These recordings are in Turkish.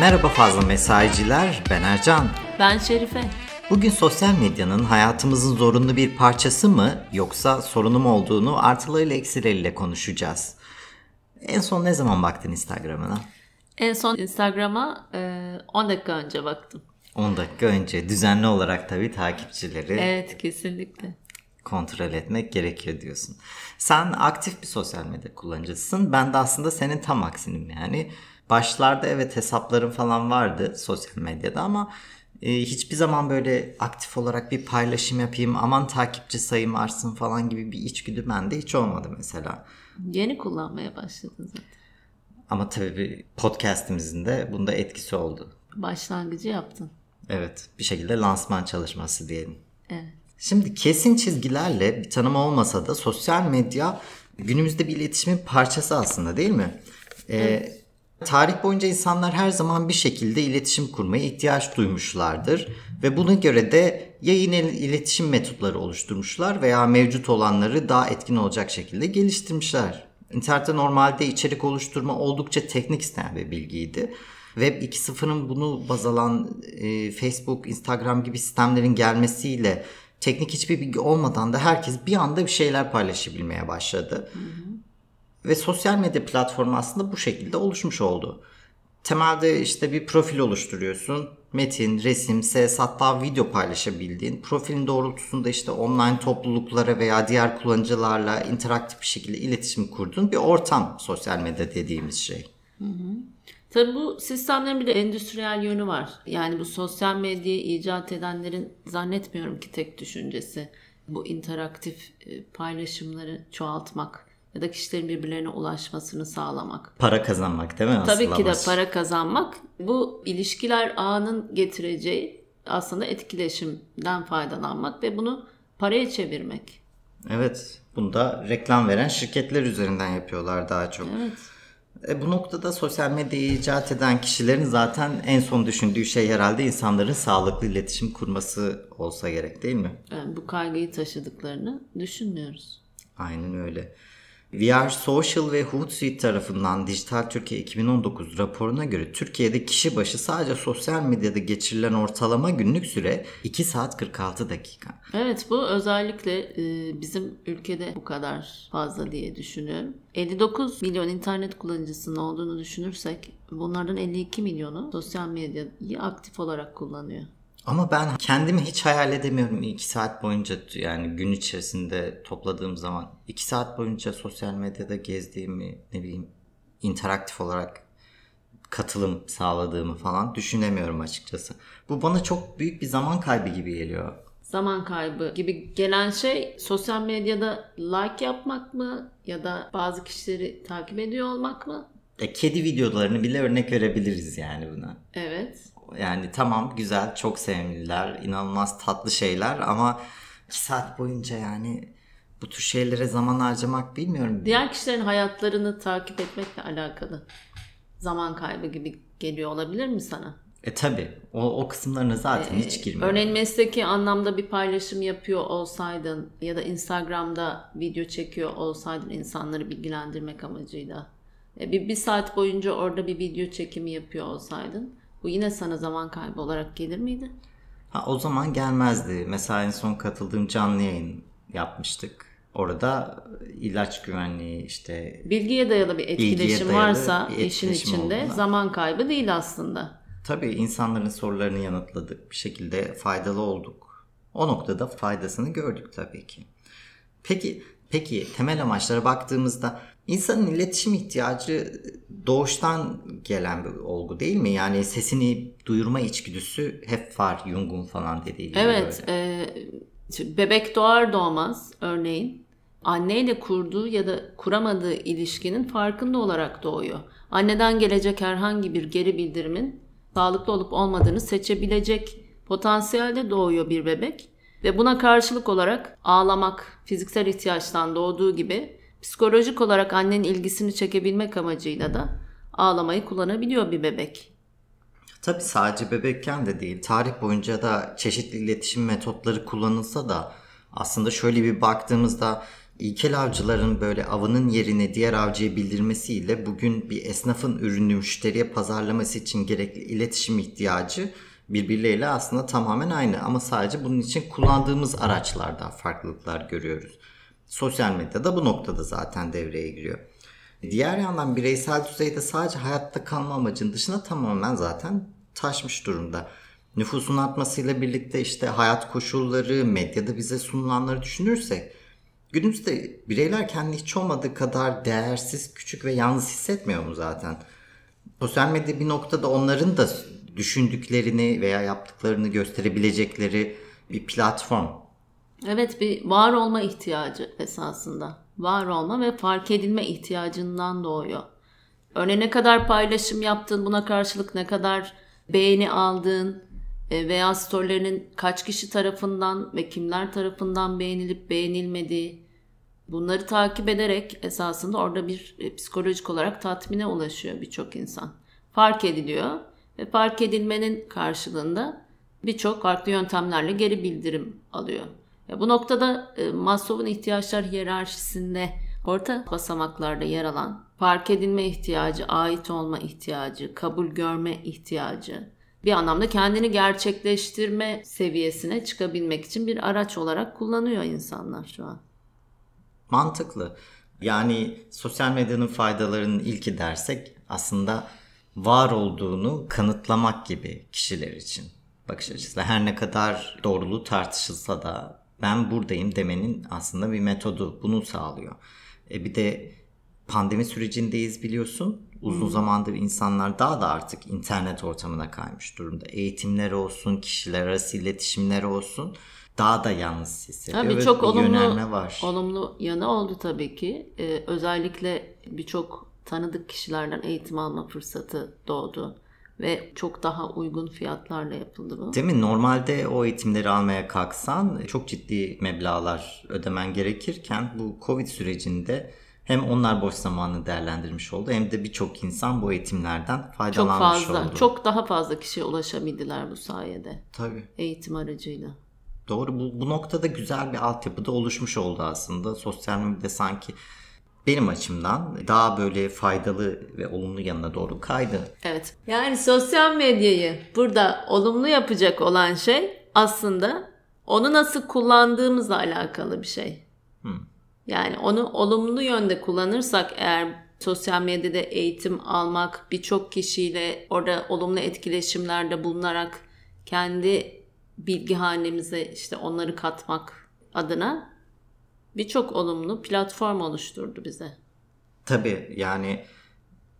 Merhaba fazla mesaiciler, ben Ercan. Ben Şerife. Bugün sosyal medyanın hayatımızın zorunlu bir parçası mı yoksa sorunu mu olduğunu artılarıyla eksileriyle konuşacağız. En son ne zaman baktın Instagram'ına? En son Instagram'a e, 10 dakika önce baktım. 10 dakika önce düzenli olarak tabii takipçileri Evet kesinlikle. kontrol etmek gerekiyor diyorsun. Sen aktif bir sosyal medya kullanıcısın. Ben de aslında senin tam aksinim yani. Başlarda evet hesaplarım falan vardı sosyal medyada ama e, hiçbir zaman böyle aktif olarak bir paylaşım yapayım aman takipçi sayım artsın falan gibi bir içgüdü bende hiç olmadı mesela. Yeni kullanmaya başladın zaten. Ama tabii bir podcastimizin de bunda etkisi oldu. Başlangıcı yaptın. Evet bir şekilde lansman çalışması diyelim. Evet. Şimdi kesin çizgilerle bir tanım olmasa da sosyal medya günümüzde bir iletişimin parçası aslında değil mi? Ee, Tarih boyunca insanlar her zaman bir şekilde iletişim kurmaya ihtiyaç duymuşlardır ve buna göre de yayın il- iletişim metotları oluşturmuşlar veya mevcut olanları daha etkin olacak şekilde geliştirmişler. İnternette normalde içerik oluşturma oldukça teknik isteyen bir bilgiydi. Web 2.0'ın bunu baz alan e, Facebook, Instagram gibi sistemlerin gelmesiyle teknik hiçbir bilgi olmadan da herkes bir anda bir şeyler paylaşabilmeye başladı. Ve sosyal medya platformu aslında bu şekilde oluşmuş oldu. Temelde işte bir profil oluşturuyorsun. Metin, resim, ses hatta video paylaşabildiğin. Profilin doğrultusunda işte online topluluklara veya diğer kullanıcılarla interaktif bir şekilde iletişim kurduğun bir ortam sosyal medya dediğimiz şey. Tabii bu sistemlerin bir de endüstriyel yönü var. Yani bu sosyal medyayı icat edenlerin zannetmiyorum ki tek düşüncesi bu interaktif e, paylaşımları çoğaltmak ya da kişilerin birbirlerine ulaşmasını sağlamak. Para kazanmak değil mi aslında? Tabii ki de para kazanmak. Bu ilişkiler ağının getireceği aslında etkileşimden faydalanmak ve bunu paraya çevirmek. Evet. Bunu da reklam veren şirketler üzerinden yapıyorlar daha çok. Evet. E, bu noktada sosyal medyayı icat eden kişilerin zaten en son düşündüğü şey herhalde insanların sağlıklı iletişim kurması olsa gerek değil mi? Yani bu kaygıyı taşıdıklarını düşünmüyoruz. Aynen öyle. VR Social ve Hootsuite tarafından Dijital Türkiye 2019 raporuna göre Türkiye'de kişi başı sadece sosyal medyada geçirilen ortalama günlük süre 2 saat 46 dakika. Evet bu özellikle e, bizim ülkede bu kadar fazla diye düşünüyorum. 59 milyon internet kullanıcısının olduğunu düşünürsek bunlardan 52 milyonu sosyal medyayı aktif olarak kullanıyor. Ama ben kendimi hiç hayal edemiyorum 2 saat boyunca yani gün içerisinde topladığım zaman 2 saat boyunca sosyal medyada gezdiğimi ne bileyim interaktif olarak katılım sağladığımı falan düşünemiyorum açıkçası. Bu bana çok büyük bir zaman kaybı gibi geliyor. Zaman kaybı gibi gelen şey sosyal medyada like yapmak mı ya da bazı kişileri takip ediyor olmak mı? E, kedi videolarını bile örnek verebiliriz yani buna. Evet. Yani tamam güzel çok sevimliler inanılmaz tatlı şeyler ama 2 saat boyunca yani bu tür şeylere zaman harcamak bilmiyorum. Diğer kişilerin hayatlarını takip etmekle alakalı zaman kaybı gibi geliyor olabilir mi sana? E tabi o, o kısımlarına zaten hiç girmiyorum. Örneğin mesleki anlamda bir paylaşım yapıyor olsaydın ya da Instagram'da video çekiyor olsaydın insanları bilgilendirmek amacıyla. e, Bir, bir saat boyunca orada bir video çekimi yapıyor olsaydın bu yine sana zaman kaybı olarak gelir miydi? Ha, o zaman gelmezdi. Mesela en son katıldığım canlı yayın yapmıştık. Orada ilaç güvenliği işte Bilgiye dayalı bir etkileşim dayalı varsa bir işin etkileşim içinde olduğunda. zaman kaybı değil aslında. tabii insanların sorularını yanıtladık. Bir şekilde faydalı olduk. O noktada faydasını gördük tabii ki. Peki peki temel amaçlara baktığımızda insanın iletişim ihtiyacı doğuştan gelen bir olgu değil mi? Yani sesini duyurma içgüdüsü hep var Jung'un falan dediği gibi Evet, böyle. e, bebek doğar doğmaz örneğin anneyle kurduğu ya da kuramadığı ilişkinin farkında olarak doğuyor. Anneden gelecek herhangi bir geri bildirimin sağlıklı olup olmadığını seçebilecek potansiyelde doğuyor bir bebek ve buna karşılık olarak ağlamak fiziksel ihtiyaçtan doğduğu gibi psikolojik olarak annenin ilgisini çekebilmek amacıyla da ağlamayı kullanabiliyor bir bebek. Tabii sadece bebekken de değil. Tarih boyunca da çeşitli iletişim metotları kullanılsa da aslında şöyle bir baktığımızda İlkel avcıların böyle avının yerini diğer avcıya bildirmesiyle bugün bir esnafın ürünü müşteriye pazarlaması için gerekli iletişim ihtiyacı birbirleriyle aslında tamamen aynı ama sadece bunun için kullandığımız araçlarda farklılıklar görüyoruz. Sosyal medya da bu noktada zaten devreye giriyor. Diğer yandan bireysel düzeyde sadece hayatta kalma amacının dışında tamamen zaten taşmış durumda. Nüfusun artmasıyla birlikte işte hayat koşulları, medyada bize sunulanları düşünürsek günümüzde bireyler kendini hiç olmadığı kadar değersiz, küçük ve yalnız hissetmiyor mu zaten? Sosyal medya bir noktada onların da düşündüklerini veya yaptıklarını gösterebilecekleri bir platform. Evet bir var olma ihtiyacı esasında. Var olma ve fark edilme ihtiyacından doğuyor. Örneğin ne kadar paylaşım yaptın, buna karşılık ne kadar beğeni aldın e, veya storylerinin kaç kişi tarafından ve kimler tarafından beğenilip beğenilmediği bunları takip ederek esasında orada bir e, psikolojik olarak tatmine ulaşıyor birçok insan. Fark ediliyor ve fark edilmenin karşılığında birçok farklı yöntemlerle geri bildirim alıyor. Ya bu noktada e, Maslow'un ihtiyaçlar hiyerarşisinde orta basamaklarda yer alan fark edilme ihtiyacı, ait olma ihtiyacı, kabul görme ihtiyacı, bir anlamda kendini gerçekleştirme seviyesine çıkabilmek için bir araç olarak kullanıyor insanlar şu an. Mantıklı. Yani sosyal medyanın faydalarının ilki dersek aslında var olduğunu kanıtlamak gibi kişiler için bakış açısı. Her ne kadar doğruluğu tartışılsa da ben buradayım demenin aslında bir metodu bunu sağlıyor. E bir de pandemi sürecindeyiz biliyorsun. Uzun hmm. zamandır insanlar daha da artık internet ortamına kaymış durumda. Eğitimler olsun, kişiler arası iletişimler olsun daha da yalnız hissediyor. Tabii çok olumlu, var. olumlu yanı oldu tabii ki. Ee, özellikle birçok tanıdık kişilerden eğitim alma fırsatı doğdu ve çok daha uygun fiyatlarla yapıldı bu. Değil mi? Normalde o eğitimleri almaya kalksan çok ciddi meblalar ödemen gerekirken bu Covid sürecinde hem onlar boş zamanını değerlendirmiş oldu hem de birçok insan bu eğitimlerden faydalanmış çok fazla, oldu. Çok daha fazla kişiye ulaşabildiler bu sayede. Tabii. Eğitim aracıyla. Doğru. Bu, bu noktada güzel bir altyapı da oluşmuş oldu aslında. Sosyal medya sanki benim açımdan daha böyle faydalı ve olumlu yanına doğru kaydı. Evet. Yani sosyal medyayı burada olumlu yapacak olan şey aslında onu nasıl kullandığımızla alakalı bir şey. Hmm. Yani onu olumlu yönde kullanırsak eğer sosyal medyada eğitim almak, birçok kişiyle orada olumlu etkileşimlerde bulunarak kendi bilgi hanemize işte onları katmak adına birçok olumlu platform oluşturdu bize. Tabii yani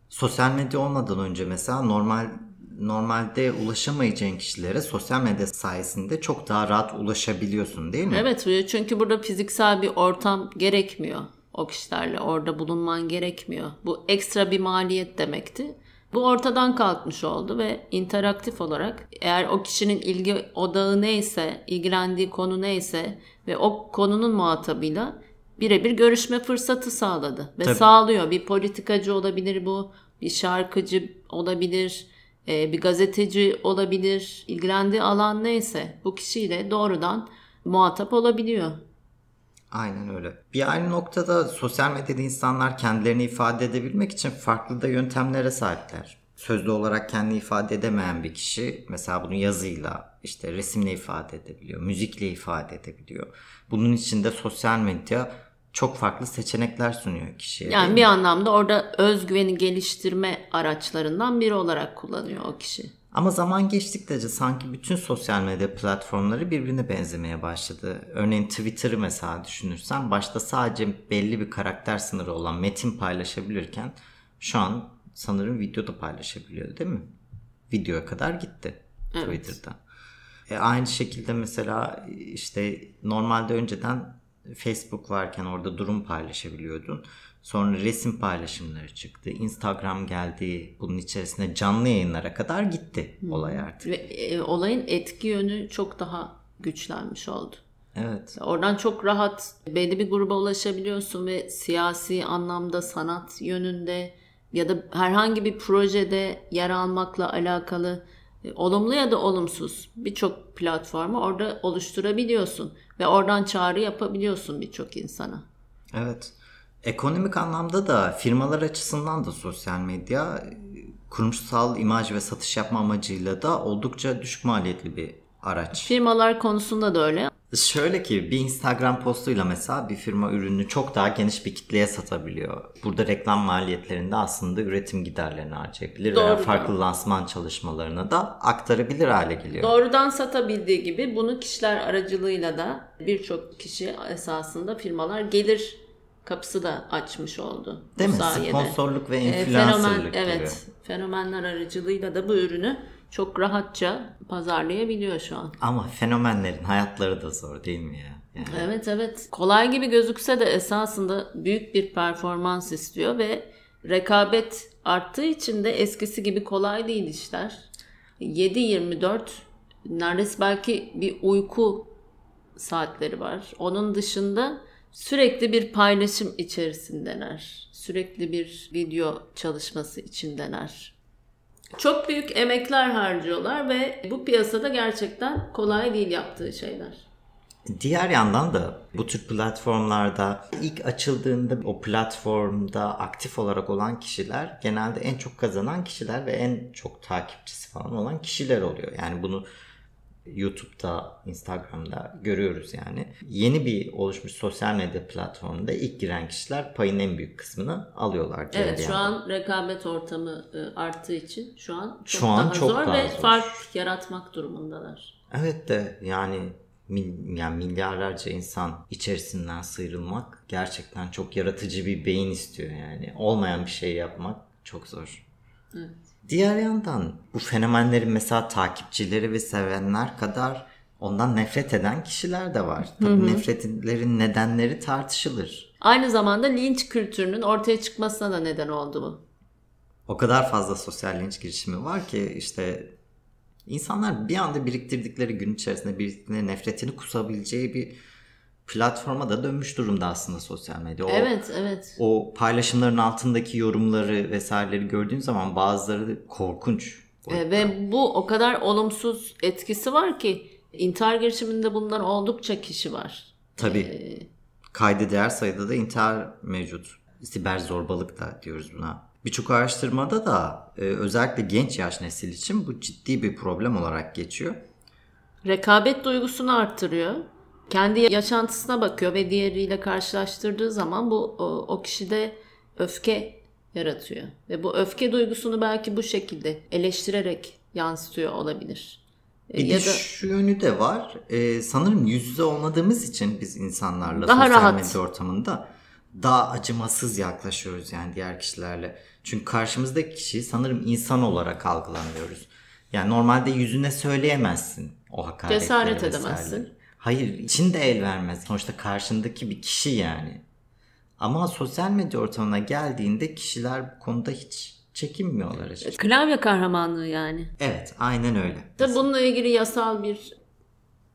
sosyal medya olmadan önce mesela normal normalde ulaşamayacağın kişilere sosyal medya sayesinde çok daha rahat ulaşabiliyorsun değil mi? Evet çünkü burada fiziksel bir ortam gerekmiyor o kişilerle orada bulunman gerekmiyor. Bu ekstra bir maliyet demekti. Bu ortadan kalkmış oldu ve interaktif olarak eğer o kişinin ilgi odağı neyse, ilgilendiği konu neyse ve o konunun muhatabıyla birebir görüşme fırsatı sağladı ve Tabii. sağlıyor. Bir politikacı olabilir bu, bir şarkıcı olabilir, e, bir gazeteci olabilir, ilgilendiği alan neyse bu kişiyle doğrudan muhatap olabiliyor. Aynen öyle. Bir aynı noktada sosyal medyada insanlar kendilerini ifade edebilmek için farklı da yöntemlere sahipler. Sözlü olarak kendini ifade edemeyen bir kişi mesela bunu yazıyla, işte resimle ifade edebiliyor, müzikle ifade edebiliyor. Bunun için de sosyal medya çok farklı seçenekler sunuyor kişiye. Yani bir anlamda orada özgüveni geliştirme araçlarından biri olarak kullanıyor o kişi. Ama zaman geçtikçe sanki bütün sosyal medya platformları birbirine benzemeye başladı. Örneğin Twitter'ı mesela düşünürsen başta sadece belli bir karakter sınırı olan metin paylaşabilirken şu an sanırım video da paylaşabiliyor değil mi? Videoya kadar gitti evet. Twitter'da. E aynı şekilde mesela işte normalde önceden Facebook varken orada durum paylaşabiliyordun. Sonra resim paylaşımları çıktı. Instagram geldi. Bunun içerisinde canlı yayınlara kadar gitti hmm. olay artık. Ve e, olayın etki yönü çok daha güçlenmiş oldu. Evet. Oradan çok rahat belli bir gruba ulaşabiliyorsun ve siyasi anlamda sanat yönünde ya da herhangi bir projede yer almakla alakalı e, olumlu ya da olumsuz birçok platformu orada oluşturabiliyorsun ve oradan çağrı yapabiliyorsun birçok insana. Evet. Ekonomik anlamda da firmalar açısından da sosyal medya kurumsal imaj ve satış yapma amacıyla da oldukça düşük maliyetli bir araç. Firmalar konusunda da öyle. Şöyle ki bir Instagram postuyla mesela bir firma ürünü çok daha geniş bir kitleye satabiliyor. Burada reklam maliyetlerinde aslında üretim giderlerini harcayabilir veya Doğrudan. farklı lansman çalışmalarına da aktarabilir hale geliyor. Doğrudan satabildiği gibi bunu kişiler aracılığıyla da birçok kişi esasında firmalar gelir kapısı da açmış oldu. Değil mi? sayede. Sponsorluk ve Ee, influencerlık fenomen, gibi. evet, fenomenler aracılığıyla da bu ürünü çok rahatça pazarlayabiliyor şu an. Ama fenomenlerin hayatları da zor değil mi ya? Yani Evet evet. Kolay gibi gözükse de esasında büyük bir performans istiyor ve rekabet arttığı için de eskisi gibi kolay değil işler. 7-24 neredeyse belki bir uyku saatleri var. Onun dışında sürekli bir paylaşım içerisindeler. Sürekli bir video çalışması içindeler. Çok büyük emekler harcıyorlar ve bu piyasada gerçekten kolay değil yaptığı şeyler. Diğer yandan da bu tür platformlarda ilk açıldığında o platformda aktif olarak olan kişiler genelde en çok kazanan kişiler ve en çok takipçisi falan olan kişiler oluyor. Yani bunu YouTube'da, Instagram'da görüyoruz yani. Yeni bir oluşmuş sosyal medya platformunda ilk giren kişiler payın en büyük kısmını alıyorlar. Evet şu yandan. an rekabet ortamı e, arttığı için şu an çok Şu an daha çok zor daha ve zor. fark yaratmak durumundalar. Evet de yani yani milyarlarca insan içerisinden sıyrılmak gerçekten çok yaratıcı bir beyin istiyor yani. Olmayan bir şey yapmak çok zor. Evet. Diğer yandan bu fenomenlerin mesela takipçileri ve sevenler kadar ondan nefret eden kişiler de var. Tabii nefretlerin nedenleri tartışılır. Aynı zamanda linç kültürünün ortaya çıkmasına da neden oldu bu. O kadar fazla sosyal linç girişimi var ki işte insanlar bir anda biriktirdikleri gün içerisinde biriktirdikleri nefretini kusabileceği bir platforma da dönmüş durumda aslında sosyal medya. O, Evet evet. o paylaşımların altındaki yorumları vesaireleri gördüğün zaman bazıları korkunç. E, ve bu o kadar olumsuz etkisi var ki intihar girişiminde bulunan oldukça kişi var. Tabii. Kaydı değer sayıda da intihar mevcut. Siber zorbalık da diyoruz buna. Birçok araştırmada da e, özellikle genç yaş nesil için bu ciddi bir problem olarak geçiyor. Rekabet duygusunu arttırıyor. Kendi yaşantısına bakıyor ve diğeriyle karşılaştırdığı zaman bu o, o kişide öfke yaratıyor. Ve bu öfke duygusunu belki bu şekilde eleştirerek yansıtıyor olabilir. E, Bir ya de da şu yönü de var. E, sanırım yüz yüze olmadığımız için biz insanlarla Daha sosyal rahat. medya ortamında daha acımasız yaklaşıyoruz yani diğer kişilerle. Çünkü karşımızdaki kişiyi sanırım insan olarak algılamıyoruz. Yani normalde yüzüne söyleyemezsin o hakaretleri Cesaret vesaire. edemezsin. Hayır için de el vermez. Sonuçta karşındaki bir kişi yani. Ama sosyal medya ortamına geldiğinde kişiler bu konuda hiç çekinmiyorlar açıkçası. klavye kahramanlığı yani. Evet aynen öyle. Tabii bununla ilgili yasal bir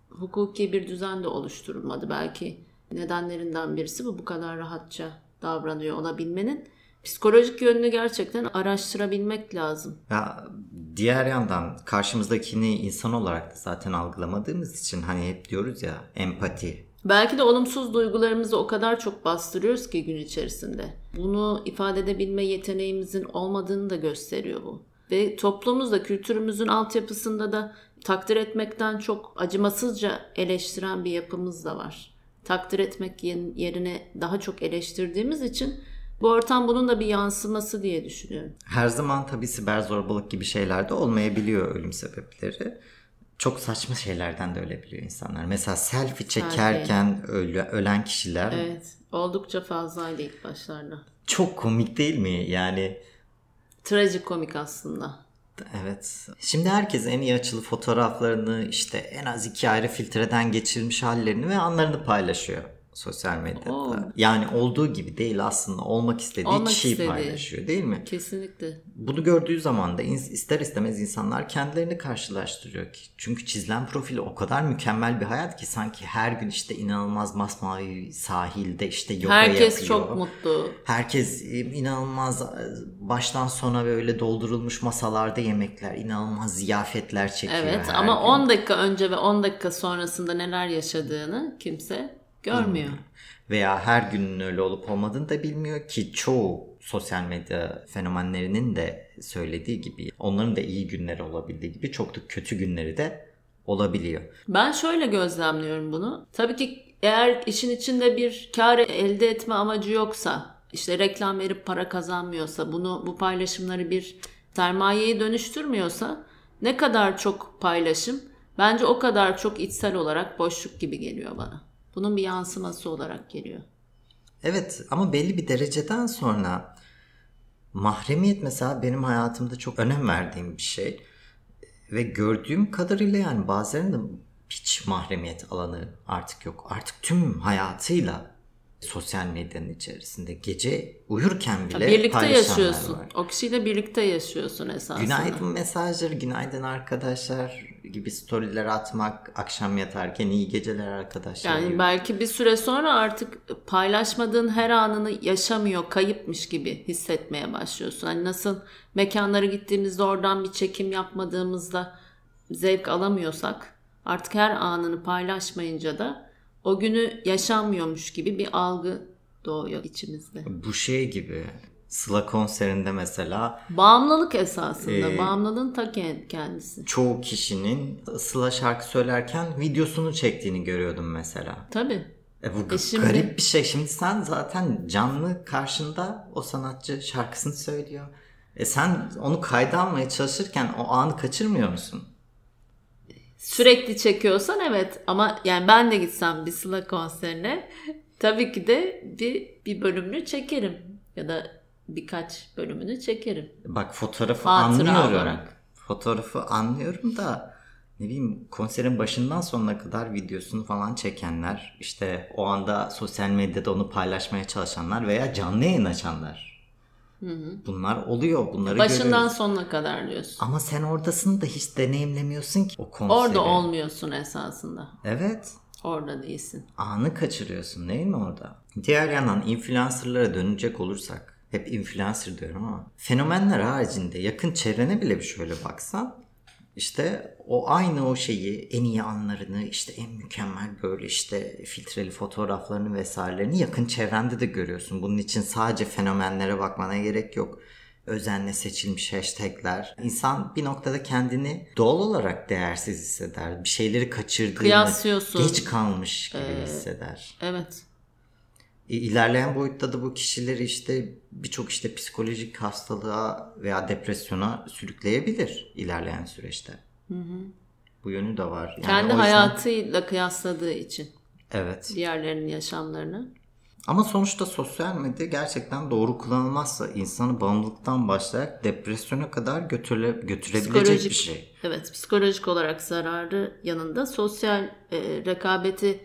hukuki bir düzen de oluşturulmadı. Belki nedenlerinden birisi bu bu kadar rahatça davranıyor olabilmenin. Psikolojik yönünü gerçekten araştırabilmek lazım. Ya diğer yandan karşımızdakini insan olarak da zaten algılamadığımız için hani hep diyoruz ya empati. Belki de olumsuz duygularımızı o kadar çok bastırıyoruz ki gün içerisinde. Bunu ifade edebilme yeteneğimizin olmadığını da gösteriyor bu. Ve toplumumuzda, kültürümüzün altyapısında da takdir etmekten çok acımasızca eleştiren bir yapımız da var. Takdir etmek yerine daha çok eleştirdiğimiz için bu ortam bunun da bir yansıması diye düşünüyorum. Her zaman tabii siber zorbalık gibi şeyler de olmayabiliyor ölüm sebepleri. Çok saçma şeylerden de ölebiliyor insanlar. Mesela selfie çekerken öyle, ölen kişiler Evet, oldukça fazlaydı ilk başlarda. çok komik değil mi? Yani Trajikomik aslında. Evet. Şimdi herkes en iyi açılı fotoğraflarını işte en az iki ayrı filtreden geçirilmiş hallerini ve anlarını paylaşıyor sosyal medyada. Oo. Yani olduğu gibi değil aslında olmak istediği Olmak kişiyi istediği. paylaşıyor değil mi? Kesinlikle. Bunu gördüğü zaman da ister istemez insanlar kendilerini karşılaştırıyor ki. Çünkü çizilen profili o kadar mükemmel bir hayat ki sanki her gün işte inanılmaz masmavi sahilde işte yoga Herkes yapıyor. çok mutlu. Herkes e, inanılmaz e, baştan sona böyle doldurulmuş masalarda yemekler, inanılmaz ziyafetler çekiyor. Evet ama gün. 10 dakika önce ve 10 dakika sonrasında neler yaşadığını kimse görmüyor. veya her günün öyle olup olmadığını da bilmiyor ki çoğu sosyal medya fenomenlerinin de söylediği gibi onların da iyi günleri olabildiği gibi çok da kötü günleri de olabiliyor. Ben şöyle gözlemliyorum bunu. Tabii ki eğer işin içinde bir kar elde etme amacı yoksa, işte reklam verip para kazanmıyorsa, bunu bu paylaşımları bir sermayeye dönüştürmüyorsa ne kadar çok paylaşım bence o kadar çok içsel olarak boşluk gibi geliyor bana. Bunun bir yansıması olarak geliyor. Evet ama belli bir dereceden sonra mahremiyet mesela benim hayatımda çok önem verdiğim bir şey. Ve gördüğüm kadarıyla yani bazılarında hiç mahremiyet alanı artık yok. Artık tüm hayatıyla sosyal medyanın içerisinde gece uyurken bile Birlikte yaşıyorsun. var. O kişiyle birlikte yaşıyorsun esasında. Günaydın mesajları, günaydın arkadaşlar gibi storyler atmak, akşam yatarken iyi geceler arkadaşlar. Yani gibi. belki bir süre sonra artık paylaşmadığın her anını yaşamıyor, kayıpmış gibi hissetmeye başlıyorsun. Hani nasıl mekanlara gittiğimizde oradan bir çekim yapmadığımızda zevk alamıyorsak artık her anını paylaşmayınca da o günü yaşanmıyormuş gibi bir algı doğuyor içimizde. Bu şey gibi Sıla konserinde mesela Bağımlılık esasında, Ee, bağımlılığın ta kend- kendisi. çoğu kişinin Sıla şarkı söylerken videosunu çektiğini görüyordum mesela. Tabii. E bu E şimdi- garip bir şey. Şimdi sen zaten canlı karşında o sanatçı şarkısını söylüyor. E sen onu kayda almaya çalışırken o anı kaçırmıyor musun? Sürekli çekiyorsan evet ama yani ben de gitsem bir Sıla konserine tabii ki de bir, bir bölümünü çekerim ya da birkaç bölümünü çekerim. Bak fotoğrafı Hatıra anlıyorum. olarak. Fotoğrafı anlıyorum da ne bileyim konserin başından sonuna kadar videosunu falan çekenler, işte o anda sosyal medyada onu paylaşmaya çalışanlar veya canlı yayın açanlar. Bunlar oluyor. Bunları Başından görüyoruz. sonuna kadar diyorsun. Ama sen oradasın da hiç deneyimlemiyorsun ki o konseri. Orada olmuyorsun esasında. Evet. Orada değilsin. Anı kaçırıyorsun değil mi orada? Diğer yandan influencerlara dönecek olursak hep influencer diyorum ama fenomenler haricinde yakın çevrene bile bir şöyle baksan işte o aynı o şeyi en iyi anlarını işte en mükemmel böyle işte filtreli fotoğraflarını vesairelerini yakın çevrende de görüyorsun. Bunun için sadece fenomenlere bakmana gerek yok. Özenle seçilmiş hashtagler. İnsan bir noktada kendini doğal olarak değersiz hisseder. Bir şeyleri kaçırdığını, Kıyaslıyorsun. geç kalmış gibi hisseder. Evet. İlerleyen boyutta da bu kişileri işte birçok işte psikolojik hastalığa veya depresyona sürükleyebilir ilerleyen süreçte. Bu yönü de var. Yani Kendi yüzden- hayatıyla kıyasladığı için Evet. diğerlerinin yaşamlarını. Ama sonuçta sosyal medya gerçekten doğru kullanılmazsa insanı bağımlılıktan başlayarak depresyona kadar götüre, götürebilecek bir şey. Evet, psikolojik olarak zararı yanında sosyal e, rekabeti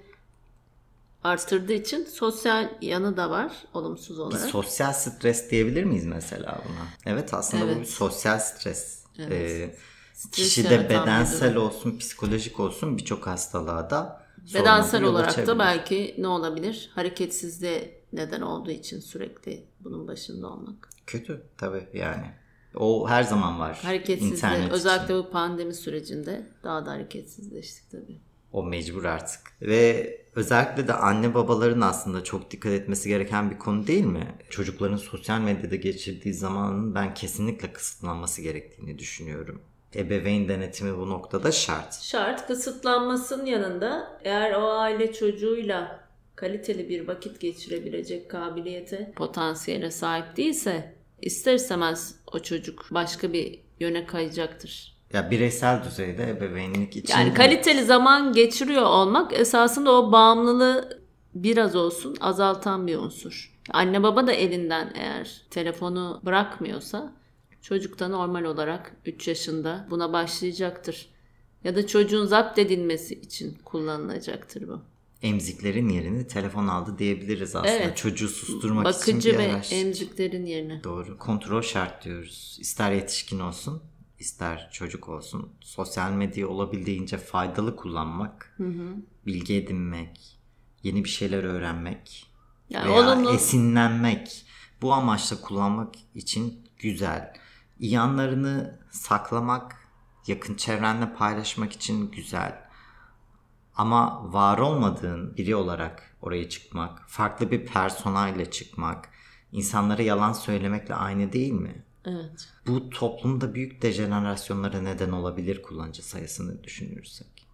arttırdığı için sosyal yanı da var olumsuz Bir olarak. sosyal stres diyebilir miyiz mesela buna? Evet aslında bu Evet. bir sosyal stres. Evet. Ee, Stres kişide bir bedensel olsun, psikolojik olsun birçok hastalığa da Bedensel olarak da belki ne olabilir? Hareketsizliğe neden olduğu için sürekli bunun başında olmak. Kötü tabii yani. O her zaman var. Hareketsizliğe İnternet özellikle için. bu pandemi sürecinde daha da hareketsizleştik tabii. O mecbur artık. Ve özellikle de anne babaların aslında çok dikkat etmesi gereken bir konu değil mi? Çocukların sosyal medyada geçirdiği zamanın ben kesinlikle kısıtlanması gerektiğini düşünüyorum. Ebeveyn denetimi bu noktada şart. Şart kısıtlanmasının yanında eğer o aile çocuğuyla kaliteli bir vakit geçirebilecek kabiliyete, potansiyele sahip değilse ister istemez o çocuk başka bir yöne kayacaktır. Ya bireysel düzeyde ebeveynlik için Yani kaliteli zaman geçiriyor olmak esasında o bağımlılığı biraz olsun azaltan bir unsur. Anne baba da elinden eğer telefonu bırakmıyorsa çocuk da normal olarak 3 yaşında buna başlayacaktır. Ya da çocuğun zapt edilmesi için kullanılacaktır bu. emziklerin yerini telefon aldı diyebiliriz aslında. Evet. Çocuğu susturmak için Bakıcı bir ve araç. emziklerin yerine. Doğru. Kontrol şart diyoruz. İster yetişkin olsun, ister çocuk olsun. Sosyal medyayı olabildiğince faydalı kullanmak, bilgi edinmek, yeni bir şeyler öğrenmek Yani veya olumlu esinlenmek. Bu amaçla kullanmak için güzel. İyi yanlarını saklamak, yakın çevrenle paylaşmak için güzel. Ama var olmadığın biri olarak oraya çıkmak, farklı bir personayla çıkmak, insanlara yalan söylemekle aynı değil mi? Evet. Bu toplumda büyük dejenerasyonlara neden olabilir kullanıcı sayısını düşünürsek.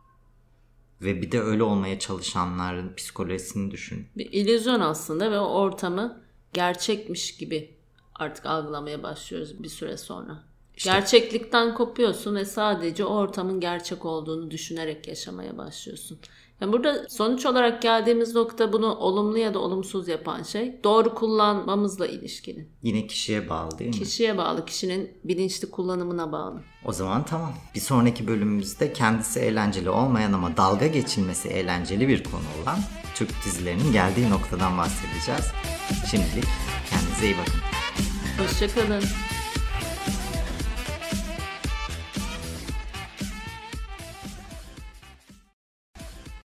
Ve bir de öyle olmaya çalışanların psikolojisini düşün. Bir illüzyon aslında ve o ortamı gerçekmiş gibi artık algılamaya başlıyoruz bir süre sonra. Gerçeklikten kopuyorsun ve sadece o ortamın gerçek olduğunu düşünerek yaşamaya başlıyorsun. Yani burada sonuç olarak geldiğimiz nokta bunu olumlu ya da olumsuz yapan şey doğru kullanmamızla ilişkili. Yine kişiye bağlı değil mi? Kişiye bağlı, kişinin bilinçli kullanımına bağlı. O zaman tamam. Bir sonraki bölümümüzde kendisi eğlenceli olmayan ama dalga geçilmesi eğlenceli bir konu olan Türk dizilerinin geldiği noktadan bahsedeceğiz. Şimdilik kendinize iyi bakın. Hoşçakalın.